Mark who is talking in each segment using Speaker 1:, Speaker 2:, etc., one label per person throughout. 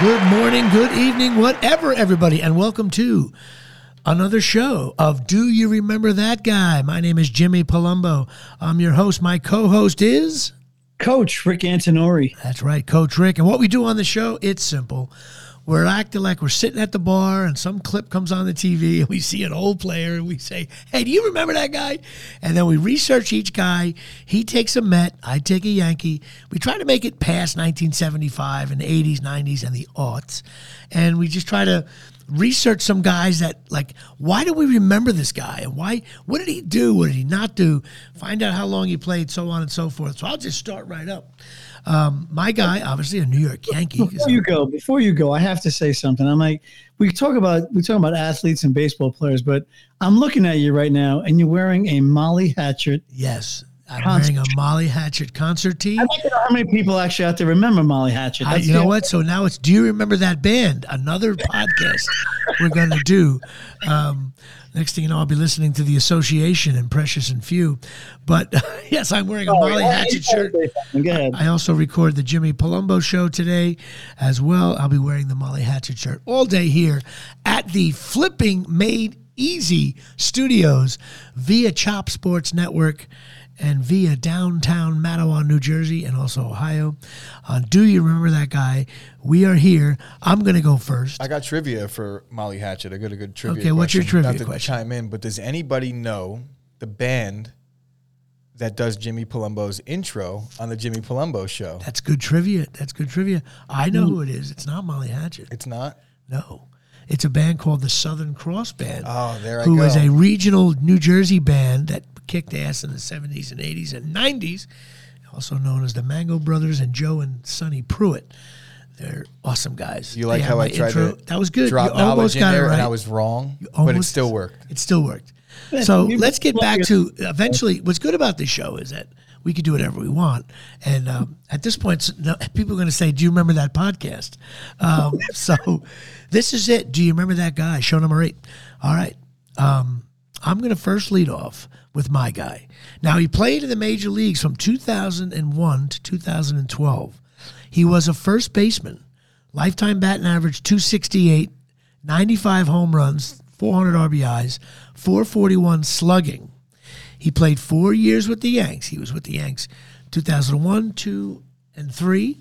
Speaker 1: All right. Well, good morning, good evening, whatever, everybody, and welcome to another show of Do You Remember That Guy? My name is Jimmy Palumbo. I'm your host. My co host is.
Speaker 2: Coach Rick Antinori.
Speaker 1: That's right, Coach Rick. And what we do on the show, it's simple. We're acting like we're sitting at the bar and some clip comes on the TV and we see an old player and we say, Hey, do you remember that guy? And then we research each guy. He takes a Met, I take a Yankee. We try to make it past 1975 and the 80s, 90s, and the aughts. And we just try to research some guys that like why do we remember this guy and why what did he do what did he not do find out how long he played so on and so forth so i'll just start right up um, my guy obviously a new york yankee
Speaker 2: before you go before you go i have to say something i'm like we talk about we talk about athletes and baseball players but i'm looking at you right now and you're wearing a molly hatchet
Speaker 1: yes I'm concert. wearing a Molly Hatchet concert tee.
Speaker 2: Like to know how many people actually out there remember Molly Hatchet.
Speaker 1: I, you know what? So now it's Do You Remember That Band? Another podcast we're going to do. Um, next thing you know, I'll be listening to the Association and Precious and Few. But yes, I'm wearing a oh, Molly yeah, Hatchet shirt.
Speaker 2: Go ahead.
Speaker 1: I also record the Jimmy Palumbo show today as well. I'll be wearing the Molly Hatchet shirt all day here at the Flipping Made Easy Studios via Chop Sports Network and via downtown Matawan, New Jersey, and also Ohio. Uh, do you remember that guy? We are here. I'm going to go first.
Speaker 3: I got trivia for Molly Hatchet. I got a good trivia.
Speaker 1: Okay, what's your trivia
Speaker 3: Not to
Speaker 1: question?
Speaker 3: chime in, but does anybody know the band that does Jimmy Palumbo's intro on the Jimmy Palumbo show?
Speaker 1: That's good trivia. That's good trivia. I know mm. who it is. It's not Molly Hatchet.
Speaker 3: It's not.
Speaker 1: No. It's a band called the Southern Cross Band.
Speaker 3: Oh, there I
Speaker 1: who
Speaker 3: go.
Speaker 1: Who is a regional New Jersey band that kicked ass in the 70s and 80s and 90s, also known as the Mango Brothers and Joe and Sonny Pruitt. They're awesome guys.
Speaker 3: You like how I tried
Speaker 1: intro.
Speaker 3: to
Speaker 1: that was good.
Speaker 3: drop
Speaker 1: you almost
Speaker 3: in
Speaker 1: got
Speaker 3: there
Speaker 1: it right.
Speaker 3: and I was wrong, but it still worked.
Speaker 1: It still worked. So let's get back to eventually. What's good about this show is that we can do whatever we want, and um, at this point, no, people are going to say, "Do you remember that podcast?" Um, so this is it. Do you remember that guy? Show number eight. All right. Um, I'm going to first lead off with my guy. Now, he played in the major leagues from 2001 to 2012. He was a first baseman, lifetime batting average 268, 95 home runs, 400 RBIs, 441 slugging. He played four years with the Yanks. He was with the Yanks 2001, 2, and 3.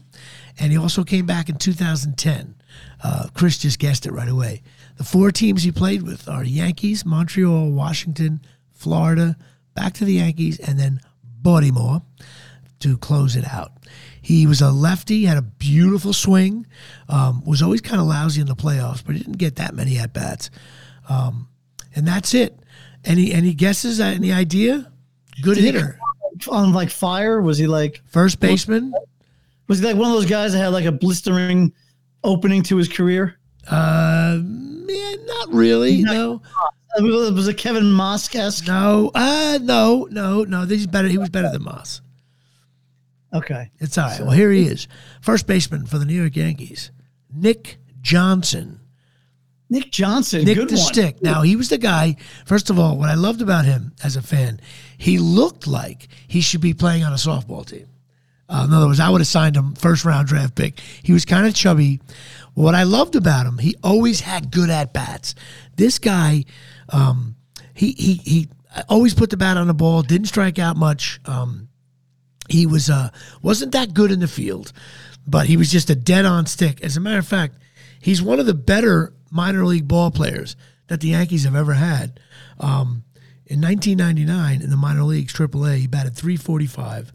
Speaker 1: And he also came back in 2010. Uh, Chris just guessed it right away. The four teams he played with are Yankees, Montreal, Washington, Florida, back to the Yankees, and then Baltimore to close it out. He was a lefty, had a beautiful swing, um, was always kind of lousy in the playoffs, but he didn't get that many at bats. Um, and that's it. Any any guesses? Any idea? Good Did hitter.
Speaker 2: On like fire? Was he like
Speaker 1: first baseman?
Speaker 2: Was he like one of those guys that had like a blistering opening to his career?
Speaker 1: Uh, man, not really. no.
Speaker 2: It Was it Kevin Maas
Speaker 1: No, uh, no, no, no. He's better. He was better than Moss.
Speaker 2: Okay,
Speaker 1: it's all right. So, well, here he is, first baseman for the New York Yankees, Nick Johnson.
Speaker 2: Nick Johnson,
Speaker 1: Nick
Speaker 2: good
Speaker 1: the
Speaker 2: one.
Speaker 1: Stick. Now he was the guy. First of all, what I loved about him as a fan, he looked like he should be playing on a softball team. Uh, in other words, I would have signed him first round draft pick. He was kind of chubby. What I loved about him, he always had good at bats. This guy, um, he he he always put the bat on the ball. Didn't strike out much. Um, he was uh, wasn't that good in the field, but he was just a dead on stick. As a matter of fact, he's one of the better minor league ball players that the Yankees have ever had. Um, in 1999, in the minor leagues, AAA, he batted 345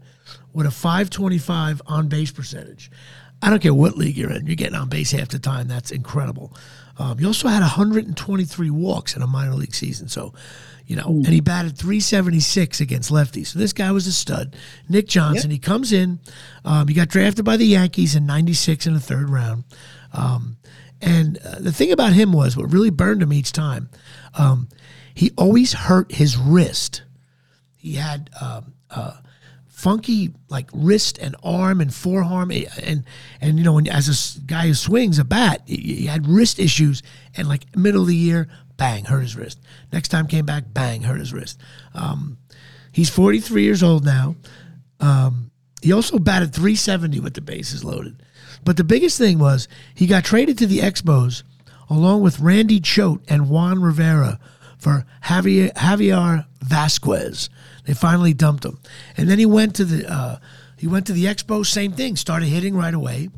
Speaker 1: with a 525 on base percentage. I don't care what league you're in, you're getting on base half the time. That's incredible. Um, he also had 123 walks in a minor league season. So, you know, and he batted 376 against lefties. So this guy was a stud. Nick Johnson, yep. he comes in. Um, he got drafted by the Yankees in 96 in the third round. Um, and uh, the thing about him was what really burned him each time, um, he always hurt his wrist. He had um, uh, funky like wrist and arm and forearm eh, and and you know as a guy who swings a bat he had wrist issues and like middle of the year bang hurt his wrist. Next time came back bang hurt his wrist. Um, he's 43 years old now. Um, he also batted 370 with the bases loaded. But the biggest thing was he got traded to the Expos along with Randy Choate and Juan Rivera for Javier, Javier Vazquez. They finally dumped him, and then he went to the uh, he went to the Expos. Same thing, started hitting right away,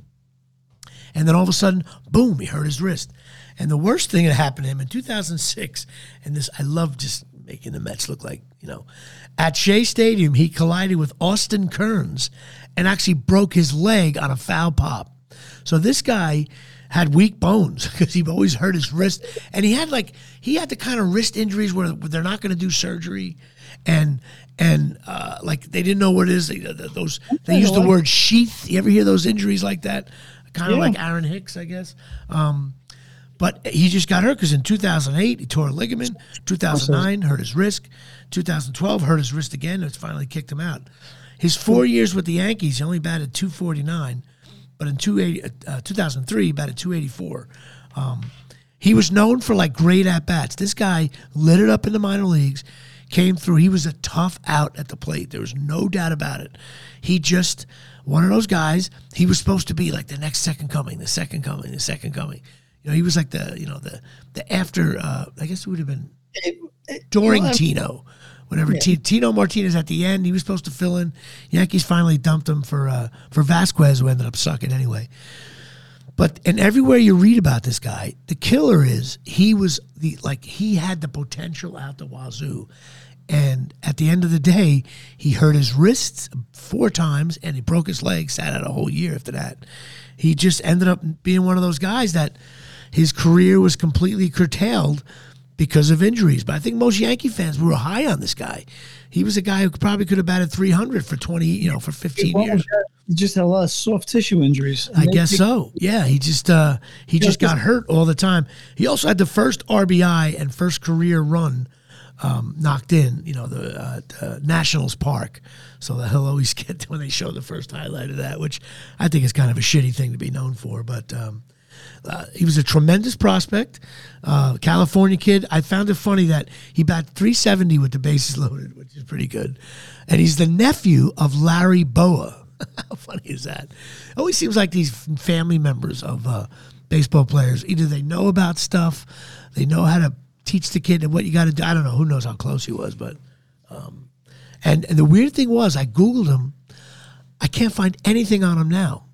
Speaker 1: and then all of a sudden, boom, he hurt his wrist. And the worst thing that happened to him in 2006, and this I love just making the Mets look like you know, at Shea Stadium he collided with Austin Kearns and actually broke his leg on a foul pop. So this guy had weak bones because he always hurt his wrist, and he had like he had the kind of wrist injuries where they're not going to do surgery, and and uh, like they didn't know what it is. They, those they use the word sheath. You ever hear those injuries like that? Kind of
Speaker 2: Yeah.
Speaker 1: like Aaron Hicks, I guess. Um, but he just got hurt because in 2008 he tore a ligament. 2009 hurt his wrist. 2012 hurt his wrist again. It's finally kicked him out. His four years with the Yankees, he only batted 249, but in 280, uh, 2003 he batted 284. Um, he was known for like great at bats. This guy lit it up in the minor leagues, came through. He was a tough out at the plate. There was no doubt about it. He just one of those guys. He was supposed to be like the next second coming, the second coming, the second coming. You know, he was like the you know the the after. Uh, I guess it would have been during Tino. Whenever T- Tino Martinez at the end, he was supposed to fill in. Yankees finally dumped him for uh, for Vazquez, who ended up sucking anyway. But and everywhere you read about this guy, the killer is he was the like he had the potential out the wazoo. And at the end of the day, he hurt his wrists four times and he broke his leg, sat out a whole year after that. He just ended up being one of those guys that his career was completely curtailed because of injuries. But I think most Yankee fans were high on this guy. He was a guy who probably could have batted 300 for 20, you know, for 15 years.
Speaker 2: He just had a lot of soft tissue injuries.
Speaker 1: I guess so. Yeah, he just uh, he just got hurt all the time. He also had the first RBI and first career run um, knocked in. You know the, uh, the Nationals Park, so he'll always get when they show the first highlight of that, which I think is kind of a shitty thing to be known for. But um, uh, he was a tremendous prospect, uh, California kid. I found it funny that he bat 370 with the bases loaded, which is pretty good, and he's the nephew of Larry Bowa. How funny is that? Always seems like these family members of uh, baseball players either they know about stuff, they know how to teach the kid and what you got to do. I don't know. Who knows how close he was, but um, and, and the weird thing was, I googled him. I can't find anything on him now.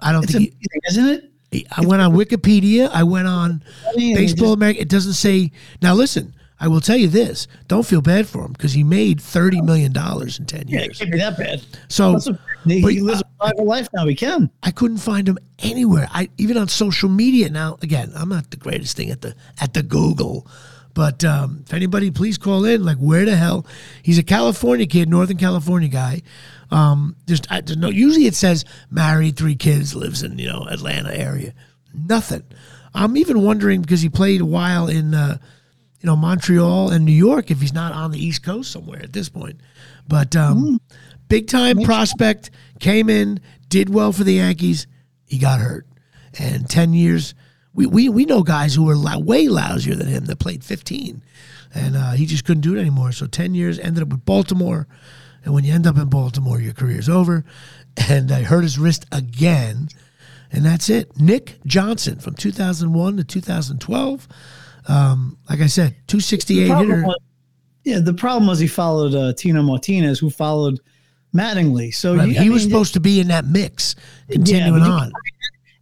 Speaker 1: I don't
Speaker 2: It's
Speaker 1: think.
Speaker 2: amazing, isn't it?
Speaker 1: I went on Wikipedia. I went on Baseball America. It doesn't say. Now listen. I will tell you this: don't feel bad for him because he made thirty million dollars in ten years.
Speaker 2: Yeah, it can't be that bad.
Speaker 1: So
Speaker 2: a, he,
Speaker 1: but,
Speaker 2: he lives a uh, private life now. He can.
Speaker 1: I couldn't find him anywhere. I even on social media. Now, again, I'm not the greatest thing at the at the Google, but um, if anybody, please call in. Like, where the hell? He's a California kid, Northern California guy. Um, just I don't know. Usually, it says married, three kids, lives in you know Atlanta area. Nothing. I'm even wondering because he played a while in. Uh, you know Montreal and New York if he's not on the East Coast somewhere at this point. But um, big time prospect came in, did well for the Yankees. He got hurt, and ten years. We we, we know guys who were way lousier than him that played fifteen, and uh, he just couldn't do it anymore. So ten years ended up with Baltimore, and when you end up in Baltimore, your career's over. And I hurt his wrist again. And that's it. Nick Johnson from 2001 to 2012. Um, like I said, 268
Speaker 2: problem
Speaker 1: hitter.
Speaker 2: was- yeah, the problem was he followed uh, Tino Martinez, who followed Mattingly. So
Speaker 1: Right,
Speaker 2: you-
Speaker 1: he
Speaker 2: I
Speaker 1: was
Speaker 2: mean,
Speaker 1: supposed to be in that mix, continuing
Speaker 2: you-
Speaker 1: on.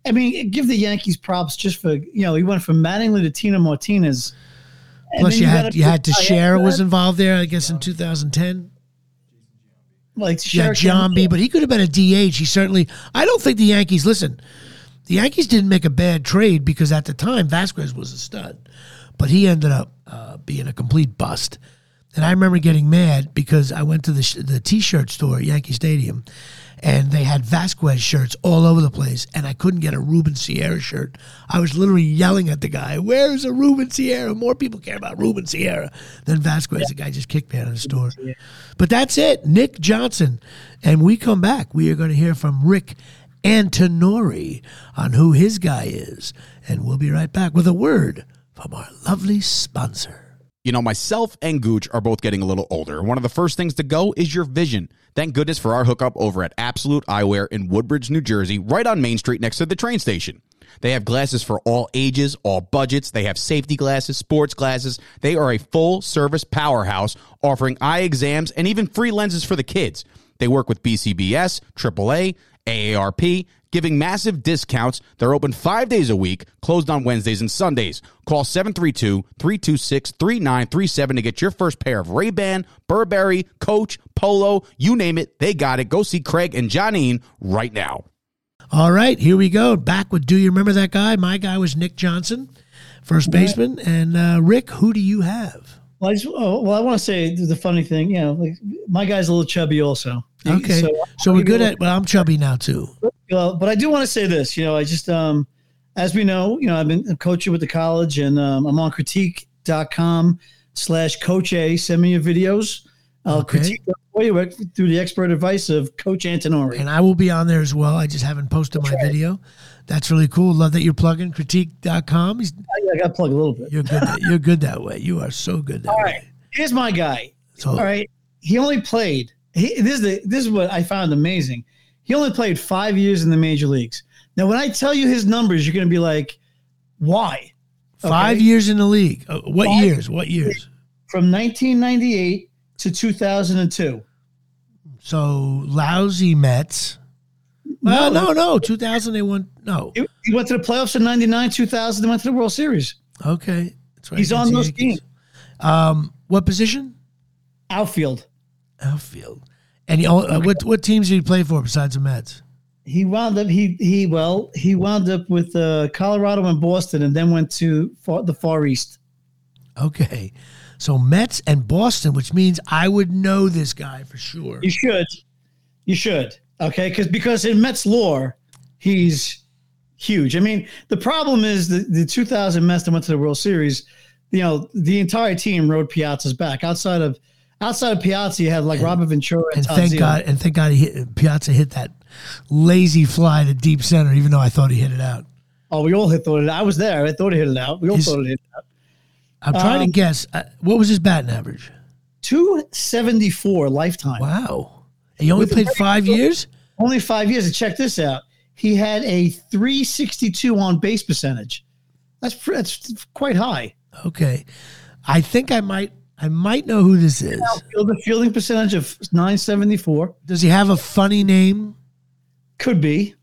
Speaker 2: I mean, give the Yankees props just for you know he went from Mattingly to Tino Martinez.
Speaker 1: Plus,
Speaker 2: then
Speaker 1: you had you had Teixeira
Speaker 2: go
Speaker 1: was involved there, I guess, in 2010.
Speaker 2: like
Speaker 1: Yeah,
Speaker 2: Sherrick
Speaker 1: John B.
Speaker 2: and-
Speaker 1: But he could have been a DH. He certainly. I don't think the Yankees. Listen, the Yankees didn't make a bad trade because at the time Vazquez was a stud, but he ended up uh, being a complete bust. And I remember getting mad because I went to the sh- the T-shirt store at Yankee Stadium, and they had Vazquez shirts all over the place, and I couldn't get a Ruben Sierra shirt. I was literally yelling at the guy, "Where's a Ruben Sierra?" More people care about Ruben Sierra than Vazquez. The guy just kicked me out of the store. But that's it, Nick Johnson, and we come back. We are going to hear from Rick Antinori on who his guy is, and we'll be right back with a word from our lovely sponsor.
Speaker 4: You know, myself and Gooch are both getting a little older. One of the first things to go is your vision. Thank goodness for our hookup over at Absolute Eyewear in Woodbridge, New Jersey, right on Main Street next to the train station. They have glasses for all ages, all budgets. They have safety glasses, sports glasses. They are a full service powerhouse offering eye exams and even free lenses for the kids. They work with BCBS, AAA, AARP, giving massive discounts. They're open five days a week, closed on Wednesdays and Sundays. Call 732-326-3937 to get your first pair of Ray-Ban, Burberry, Coach, Polo, you name it, they got it. Go see Craig and Johnine right now.
Speaker 1: All right, here we go. Back with Do You Remember That Guy? My guy was Nick Johnson, first baseman. And uh, Rick, who do you have?
Speaker 2: Well, I just, oh, well, I want to say the funny thing, you know, like my guy's a little chubby also.
Speaker 1: Okay. So,
Speaker 2: So,
Speaker 1: we're good at, well, I'm chubby now too.
Speaker 2: well, but I do want to say this, you know, I just, um, as we know, you know, I've been coaching with the college and um, I'm on critique.com slash coach A. Send me your videos. I'll
Speaker 1: Okay.
Speaker 2: critique them for you through the expert advice of Coach Antinori.
Speaker 1: And I will be on there as well. I just haven't posted my video. That's really cool. Love that you're plugging critique.com. He's,
Speaker 2: I, I got to plug a little bit.
Speaker 1: you're good. That, you're good that way. You are so good that
Speaker 2: All
Speaker 1: way.
Speaker 2: right. Here's my guy.
Speaker 1: So,
Speaker 2: All right. He only played. He, this is the, this is what I found amazing. He only played five years in the major leagues. Now, when I tell you his numbers, you're going to be like, "Why?"
Speaker 1: five years in the league. Uh, what
Speaker 2: Five
Speaker 1: years? What years?
Speaker 2: From 1998 to 2002.
Speaker 1: So lousy Mets. Well, no, no. 2000 they won. No.
Speaker 2: He, went to the playoffs in '99, 2000. They went to the World Series.
Speaker 1: Okay. That's right.
Speaker 2: He's on those teams.
Speaker 1: Um, what position?
Speaker 2: Outfield.
Speaker 1: Outfield. And he, uh, what what teams did he play for besides the Mets?
Speaker 2: He wound up. He he. Well, he wound up with uh, Colorado and Boston, and then went to far, the Far East.
Speaker 1: Okay. So Mets and Boston, which means I would know this guy for sure.
Speaker 2: You should. You should. Okay, because because in Mets lore, he's huge. I mean, the problem is the, the 2000 Mets that went to the World Series, you know, the entire team rode Piazza's back. Outside of outside of Piazza, you had like Robert Ventura and,
Speaker 1: And thank God, and thank God he hit, Piazza hit that lazy fly to deep center, even though I thought he hit it out.
Speaker 2: Oh, we all hit thought it. I was there. I thought he hit it out. We all
Speaker 1: He's-
Speaker 2: thought it hit it out.
Speaker 1: I'm trying
Speaker 2: Um,
Speaker 1: to guess uh, what was his batting average.
Speaker 2: 274 lifetime.
Speaker 1: Wow, he only
Speaker 2: With
Speaker 1: played five years.
Speaker 2: Only five years. And check this out. He had a 362 on base percentage. That's that's quite high.
Speaker 1: Okay, I think I might I might know who this is.
Speaker 2: Field- fielding percentage of 974.
Speaker 1: Does he have a funny name?
Speaker 2: Could be.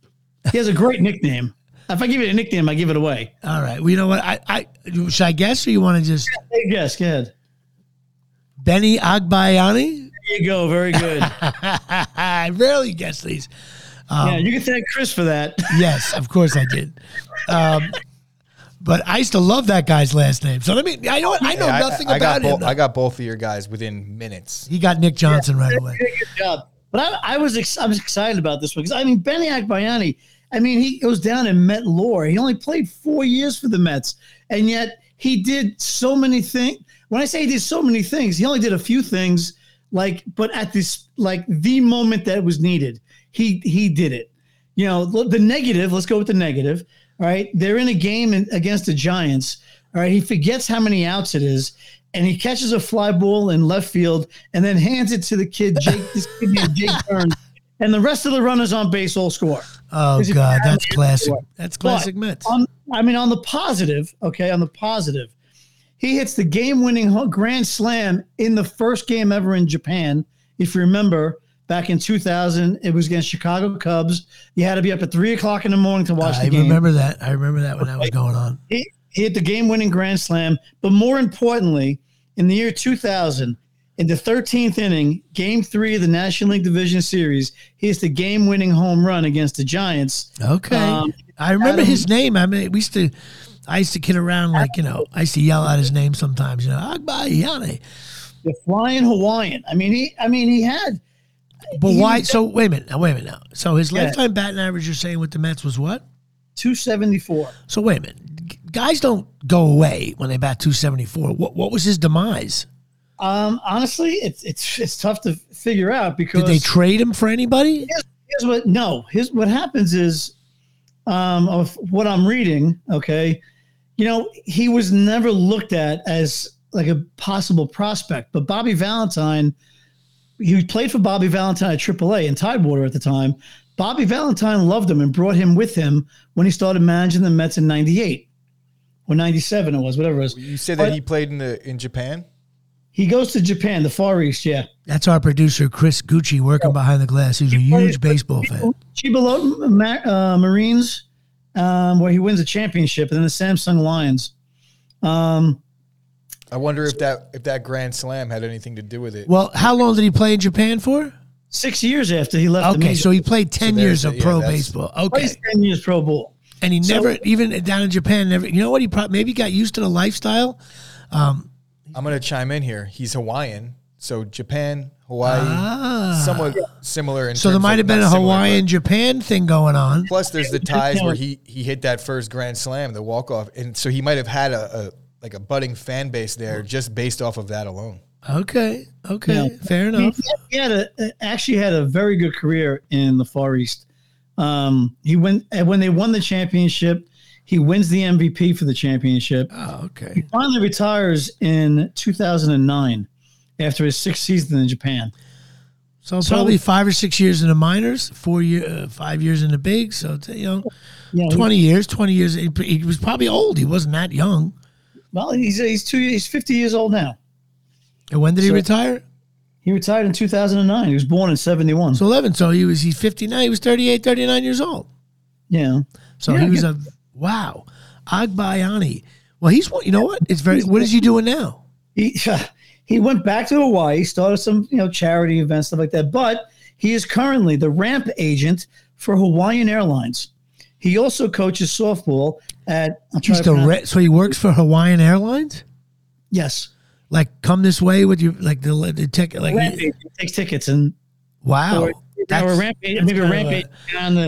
Speaker 2: He has a great nickname. If I give it a nickname, I give it away.
Speaker 1: All right. Well, you know what? I, I should I guess, or you want to just
Speaker 2: Hey, guess. Go ahead.
Speaker 1: Benny Agbayani?
Speaker 2: There you go. Very good.
Speaker 1: I rarely guess these. Um,
Speaker 2: yeah, you can thank Chris for that.
Speaker 1: Yes, of course I did. Um, but I used to love that guy's last name. So let me. I know. I know
Speaker 3: Hey, I-
Speaker 1: nothing
Speaker 3: I,
Speaker 1: about
Speaker 3: got
Speaker 1: him.
Speaker 3: both, I got both of your guys within minutes.
Speaker 1: he got Nick Johnson right away.
Speaker 2: Good job. But I, I was ex- I was excited about this one because I mean Benny Agbayani. I mean he goes down in Met lore. He only played four years for the Mets, and yet he did so many things. When I say he did so many things, he only did a few things. Like, but at this like the moment that was needed, he he did it. You know the the negative. Let's go with the negative. All right, they're in a game in, against the Giants. All right, he forgets how many outs it is, and he catches a fly ball in left field, and then hands it to the kid Jake. this kid named Jake Burns, and the rest of the runners on base all score.
Speaker 1: Oh God, that's classic. That's classic Mets.
Speaker 2: On, I mean, on the positive, okay, on the positive, he hits the game-winning grand slam in the first game ever in Japan. If you remember, back in 2000, it was against Chicago Cubs. You had to be up at three o'clock in the morning to watch
Speaker 1: I
Speaker 2: the game.
Speaker 1: remember that. I remember that when that was going on.
Speaker 2: he, he hit the game-winning grand slam, but more importantly, in the year 2000, in the 13th inning, Game Three of the National League Division Series, he hits the game-winning home run against the Giants.
Speaker 1: Okay,
Speaker 2: Um,
Speaker 1: I remember
Speaker 2: Adam-
Speaker 1: his name. I mean, we used to. I used to kid around like you know. I used to yell out his name sometimes. You know, Agbayani.
Speaker 2: The Flying Hawaiian. I mean, he. I mean, he had.
Speaker 1: But
Speaker 2: He
Speaker 1: why? So wait a minute. Now, wait a minute. Now, so his
Speaker 2: Yeah.
Speaker 1: lifetime batting average you're saying with the Mets was what?
Speaker 2: 274.
Speaker 1: So wait a minute. Guys don't go away when they bat 274. What what was his demise?
Speaker 2: Um, honestly, it's it's it's tough to figure out because
Speaker 1: Did they trade him for anybody?
Speaker 2: here's what no his what happens is um of what i'm reading okay you know he was never looked at as like a possible prospect. But Bobby Valentine, he played for Bobby Valentine at AAA in Tidewater at the time. Bobby Valentine loved him and brought him with him when he started managing the Mets in '98 or '97 it was, whatever it was.
Speaker 3: You said that he played in the in Japan.
Speaker 2: He goes to Japan, the Far East, yeah.
Speaker 1: That's our producer, Chris Gucci, working behind the glass. He's a huge baseball fan.
Speaker 2: Chiba Ma- uh, Marines, um, where he wins a championship, and then the Samsung Lions. Um,
Speaker 3: I wonder if that if that Grand Slam had anything to do with it.
Speaker 1: Well, how long did he play in Japan for?
Speaker 2: six years after he left
Speaker 1: Okay,
Speaker 2: major.
Speaker 1: so he played 10
Speaker 3: there's
Speaker 1: years
Speaker 3: a-
Speaker 1: of
Speaker 3: yeah,
Speaker 1: pro
Speaker 3: that's-
Speaker 1: baseball.
Speaker 2: Plays
Speaker 1: Okay.
Speaker 2: ten years Pro Bowl.
Speaker 1: And he
Speaker 2: So-
Speaker 1: never, even down in Japan, never, you know what? He probably maybe got used to the lifestyle.
Speaker 3: I'm gonna chime in here. He's Hawaiian, so Japan, Hawaii,
Speaker 1: Ah.
Speaker 3: somewhat similar. In
Speaker 1: So there
Speaker 3: terms
Speaker 1: might
Speaker 3: of-
Speaker 1: have been
Speaker 3: not
Speaker 1: a
Speaker 3: similar,
Speaker 1: Hawaiian Japan thing going on.
Speaker 3: Plus, there's the ties where he he hit that first Grand Slam, the walk off, and so he might have had a, a like a budding fan base there just based off of that alone.
Speaker 1: Okay. Okay.
Speaker 2: Yeah.
Speaker 1: Fair enough.
Speaker 2: He had a actually had a very good career in the Far East. Um, he went and when they won the championship. He wins the MVP for the championship.
Speaker 1: Oh, okay.
Speaker 2: Finally retires in 2009 after his sixth season in Japan.
Speaker 1: So,
Speaker 2: So-
Speaker 1: probably five or six years in the minors, four year, uh, five years in the bigs. So you know,
Speaker 2: Yeah, he-
Speaker 1: twenty years, twenty years. He, he was probably old. He wasn't that young.
Speaker 2: Well, he's he's two he's 50 years old now.
Speaker 1: And when did he retire?
Speaker 2: He retired in 2009. He was born in 71.
Speaker 1: So eleven. So he was he's fifty nine. He was 38, 39 years old.
Speaker 2: yeah.
Speaker 1: So
Speaker 2: Yeah,
Speaker 1: he was a wow, Agbayani. Well, he's you know what? It's very. What is he doing now?
Speaker 2: he he went back to Hawaii, started some you know charity events stuff like that. But he is currently the ramp agent for Hawaiian Airlines. He also coaches softball at. I'm trying
Speaker 1: He's
Speaker 2: to
Speaker 1: the re- so he works for Hawaiian Airlines.
Speaker 2: yes,
Speaker 1: Like come this way with you, like the the ticket, like
Speaker 2: ramp agent takes tickets and
Speaker 1: wow.
Speaker 2: or, or a ramp agent, maybe a
Speaker 1: kind a-
Speaker 2: on the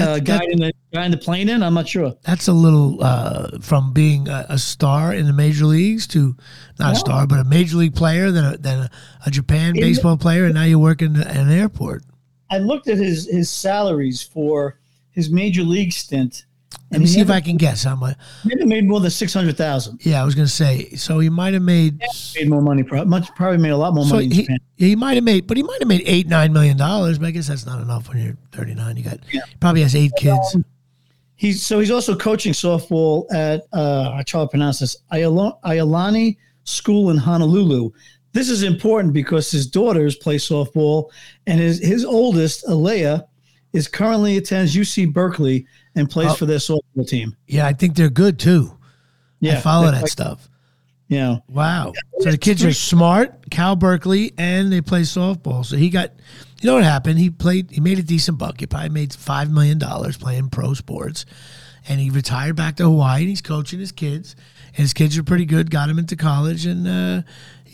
Speaker 2: uh,
Speaker 1: That-
Speaker 2: guy in the guy in the plane. In I'm not sure.
Speaker 1: That's a little uh, from being a, a star in the major leagues to not a star, but a major league player, than a, then a, a Japan baseball player, and now you work in an airport.
Speaker 2: I looked at his his salaries for his major league stint.
Speaker 1: Let me see if I can guess how much.
Speaker 2: Maybe made more than six hundred thousand.
Speaker 1: Yeah, I was going to say. So he might have made.
Speaker 2: Made more money. pro- Much probably made a lot more
Speaker 1: So
Speaker 2: money in
Speaker 1: he,
Speaker 2: Japan.
Speaker 1: he might have made, but he might have made eight nine million dollars. But I guess that's not enough when you're 39. You got
Speaker 2: Yeah.
Speaker 1: probably has eight kids.
Speaker 2: He's so he's also coaching softball at uh, I try to pronounce this Ayala- Ayalani School in Honolulu. This is important because his daughters play softball, and his his oldest Alea is currently attends UC Berkeley and plays
Speaker 1: Oh.
Speaker 2: for their softball team.
Speaker 1: Yeah, I think they're good too.
Speaker 2: Yeah,
Speaker 1: I follow that
Speaker 2: like-
Speaker 1: stuff.
Speaker 2: Yeah,
Speaker 1: Wow. So the kids are smart, Cal Berkeley, and they play softball. So he got, you know what happened? He played, he made a decent buck. He probably made $5 million playing pro sports. And he retired back to Hawaii and he's coaching his kids. And his kids are pretty good, got him into college. And uh,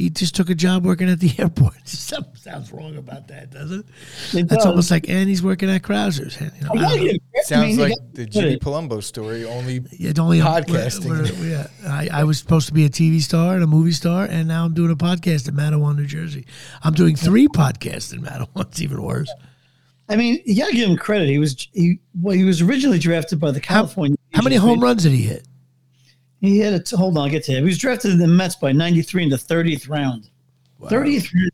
Speaker 1: he just took a job working at the airport. Something sounds wrong about that, doesn't it?
Speaker 2: It
Speaker 1: That's
Speaker 2: does.
Speaker 1: almost like, and he's working at Krauszer's. And, you know, I
Speaker 2: I
Speaker 1: don't know.
Speaker 2: like it. I
Speaker 3: Sounds
Speaker 2: mean,
Speaker 3: like the Jimmy Palumbo story. Only
Speaker 1: It's only
Speaker 3: Podcasting.
Speaker 1: we're- we're- yeah, I, I was supposed to be a TV star and a movie star, and now I'm doing a podcast in Matawan, New Jersey. I'm doing three podcasts in Matawan. It's even worse.
Speaker 2: I mean, you gotta give him credit. He was he well, he was originally drafted by the California.
Speaker 1: How many home runs did he hit?
Speaker 2: He had it. Hold on, I'll get to him. He was drafted in the Mets by '93 in the 30th round. 30th, round.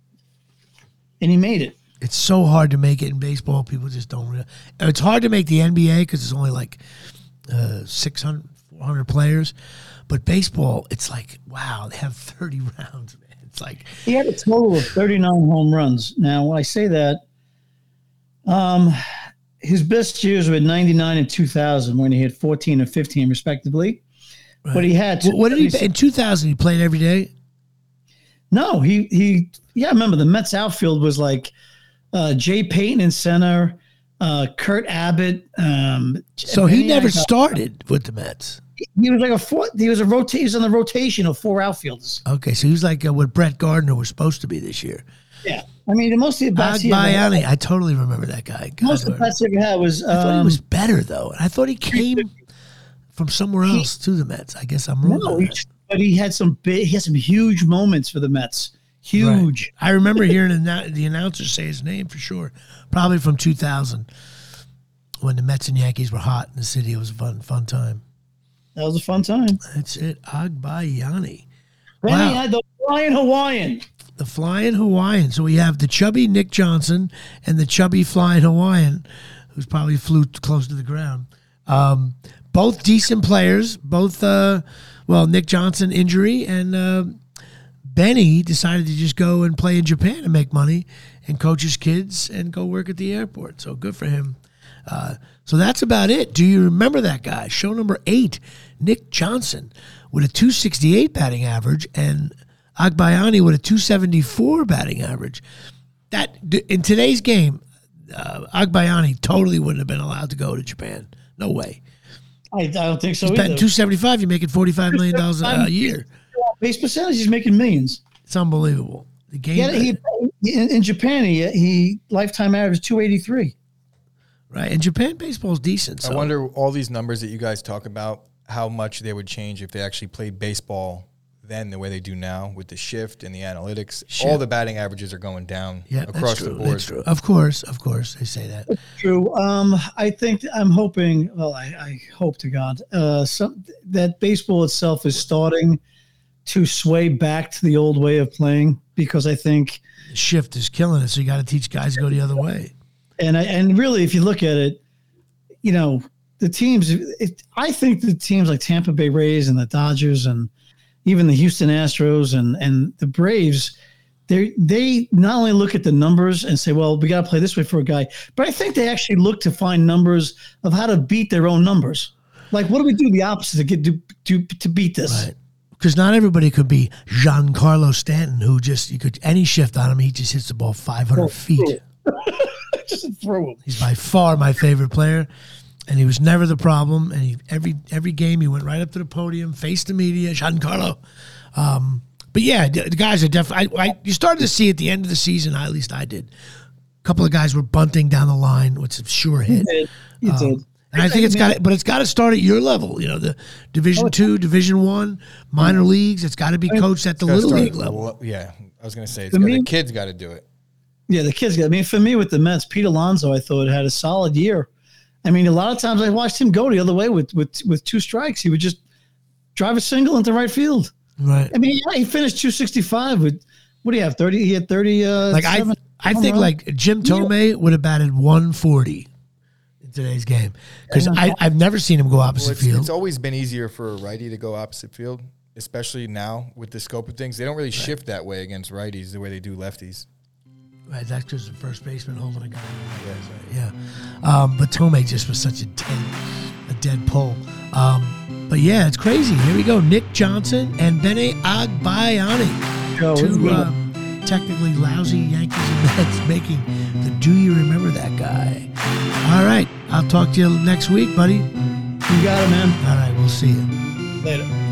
Speaker 2: and he made it.
Speaker 1: It's so hard to make it in baseball. People just don't. Realize. It's hard to make the NBA because it's only like uh, 600, 400 players. But baseball, it's like wow, they have 30 rounds. Man, it's like
Speaker 2: He had a total of 39 home runs. Now, when I say that, um, his best years were 99 and 2000 when he had 14 and 15 respectively. But he had
Speaker 1: what, what did he in 2000? He played every day.
Speaker 2: No, he he yeah, I remember the Mets outfield was like uh, Jay Payton in center, uh, Kurt Abbott. Um,
Speaker 1: So he never started with the Mets.
Speaker 2: He was like a four. He was a rota- He was on the rotation of four outfielders.
Speaker 1: Okay, so he was like uh, what Brett Gardner was supposed to be this year.
Speaker 2: Yeah, I mean, most of the
Speaker 1: Agbayani, I totally remember that guy. God,
Speaker 2: most of the bats he had was.
Speaker 1: I thought he
Speaker 2: Um,
Speaker 1: was better though, I thought he came from somewhere else to the Mets. I guess I'm wrong.
Speaker 2: no, he, but he had some big. He had some huge moments for the Mets. Huge.
Speaker 1: I remember hearing the, annou- the announcer say his name for sure, probably from 2000 when the Mets and Yankees were hot in the city. It was a fun, fun time.
Speaker 2: That was a fun time.
Speaker 1: That's it, Agbayani. Wow.
Speaker 2: the flying Hawaiian.
Speaker 1: the flying Hawaiian. So we have the chubby Nick Johnson and the chubby flying Hawaiian, who's probably flew close to the ground. Um, both decent players. Both, uh, well, Nick Johnson injury and uh, Benny decided to just go and play in Japan and make money and coach his kids and go work at the airport. So good for him. Uh, so that's about it. Do you remember that guy? Show number eight, Nick Johnson, with a 268 batting average and Agbayani with a 274 batting average. That in today's game, uh, Agbayani totally wouldn't have been allowed to go to Japan. No way.
Speaker 2: I, I don't think so He's
Speaker 1: Betting
Speaker 2: either.
Speaker 1: 275, you're making 45 million dollars a year.
Speaker 2: Base percentage, he's making millions.
Speaker 1: It's unbelievable. The game,
Speaker 2: Yeah, he, in, in Japan, he, he lifetime average 283.
Speaker 1: right? And Japan baseball is decent. So
Speaker 3: I wonder all these numbers that you guys talk about, how much they would change if they actually played baseball then the way they do now with the shift and the analytics. All the batting averages are going down
Speaker 1: yeah,
Speaker 3: across
Speaker 1: that's true.
Speaker 3: the board.
Speaker 1: That's true. Of course, of course, they say that.
Speaker 2: True. Um, I think I'm hoping. Well, I, I hope to God, uh, some that baseball itself is starting to sway back to the old way of playing because I think,
Speaker 1: The shift is killing it. So you got to teach guys to go the other way.
Speaker 2: and I and really, if you look at it, you know, the teams. It, I think the teams like Tampa Bay Rays and the Dodgers and even the Houston Astros and and the Braves. They they not only look at the numbers and say, well, we got to play this way for a guy, but I think they actually look to find numbers of how to beat their own numbers. Like, what do we do the opposite to get to to, to beat this?
Speaker 1: Right. Because not everybody could be Giancarlo Stanton, who just you could any shift on him, he just hits the ball 500 feet.
Speaker 2: Just throw him.
Speaker 1: He's by far my favorite player, and he was never the problem. And he, every every game he went right up to the podium, faced the media, Giancarlo. Um, but yeah, the, the guys are definitely. I, I, you started to see at the end of the season, at least I did. A couple of guys were bunting down the line, which is a sure hit.
Speaker 2: You
Speaker 1: Um,
Speaker 2: did.
Speaker 1: And I think it's got, to, but it's got to start at your level. You know, the
Speaker 2: Oh,
Speaker 1: Division Two, Division One, minor leagues. It's got to be coached at the little
Speaker 3: start
Speaker 1: league
Speaker 3: at the
Speaker 1: level.
Speaker 3: Yeah, I was gonna say it's
Speaker 2: To
Speaker 3: got,
Speaker 2: me-
Speaker 3: the kids got to do it.
Speaker 2: Yeah, the kids. I mean, for me with the Mets, Pete Alonso, I thought had a solid year. I mean, a lot of times I watched him go the other way with with with two strikes. He would just drive a single into right field.
Speaker 1: Right.
Speaker 2: I mean, yeah, he finished 265 with what do you have? 30. He had 30. Uh,
Speaker 1: Like I, I think
Speaker 2: runs.
Speaker 1: like Jim Thome would have batted 140 in today's game because I I've never seen him go
Speaker 3: Well,
Speaker 1: opposite
Speaker 3: it's,
Speaker 1: field.
Speaker 3: it's always been easier for a righty to go opposite field, especially now with the scope of things. They don't really shift that way against righties the way they do lefties.
Speaker 1: Right, that's because the first baseman holding a guy. Yeah, um, but Thome just was such a dead, a dead pull. Um, but yeah, it's crazy. Here we go. Nick Johnson and Benny Agbayani, two uh, technically lousy Yankees and Mets, making the "Do you remember that guy?" All right, I'll talk to you next week, buddy.
Speaker 2: you got it, man.
Speaker 1: All right, we'll see you.
Speaker 2: Later.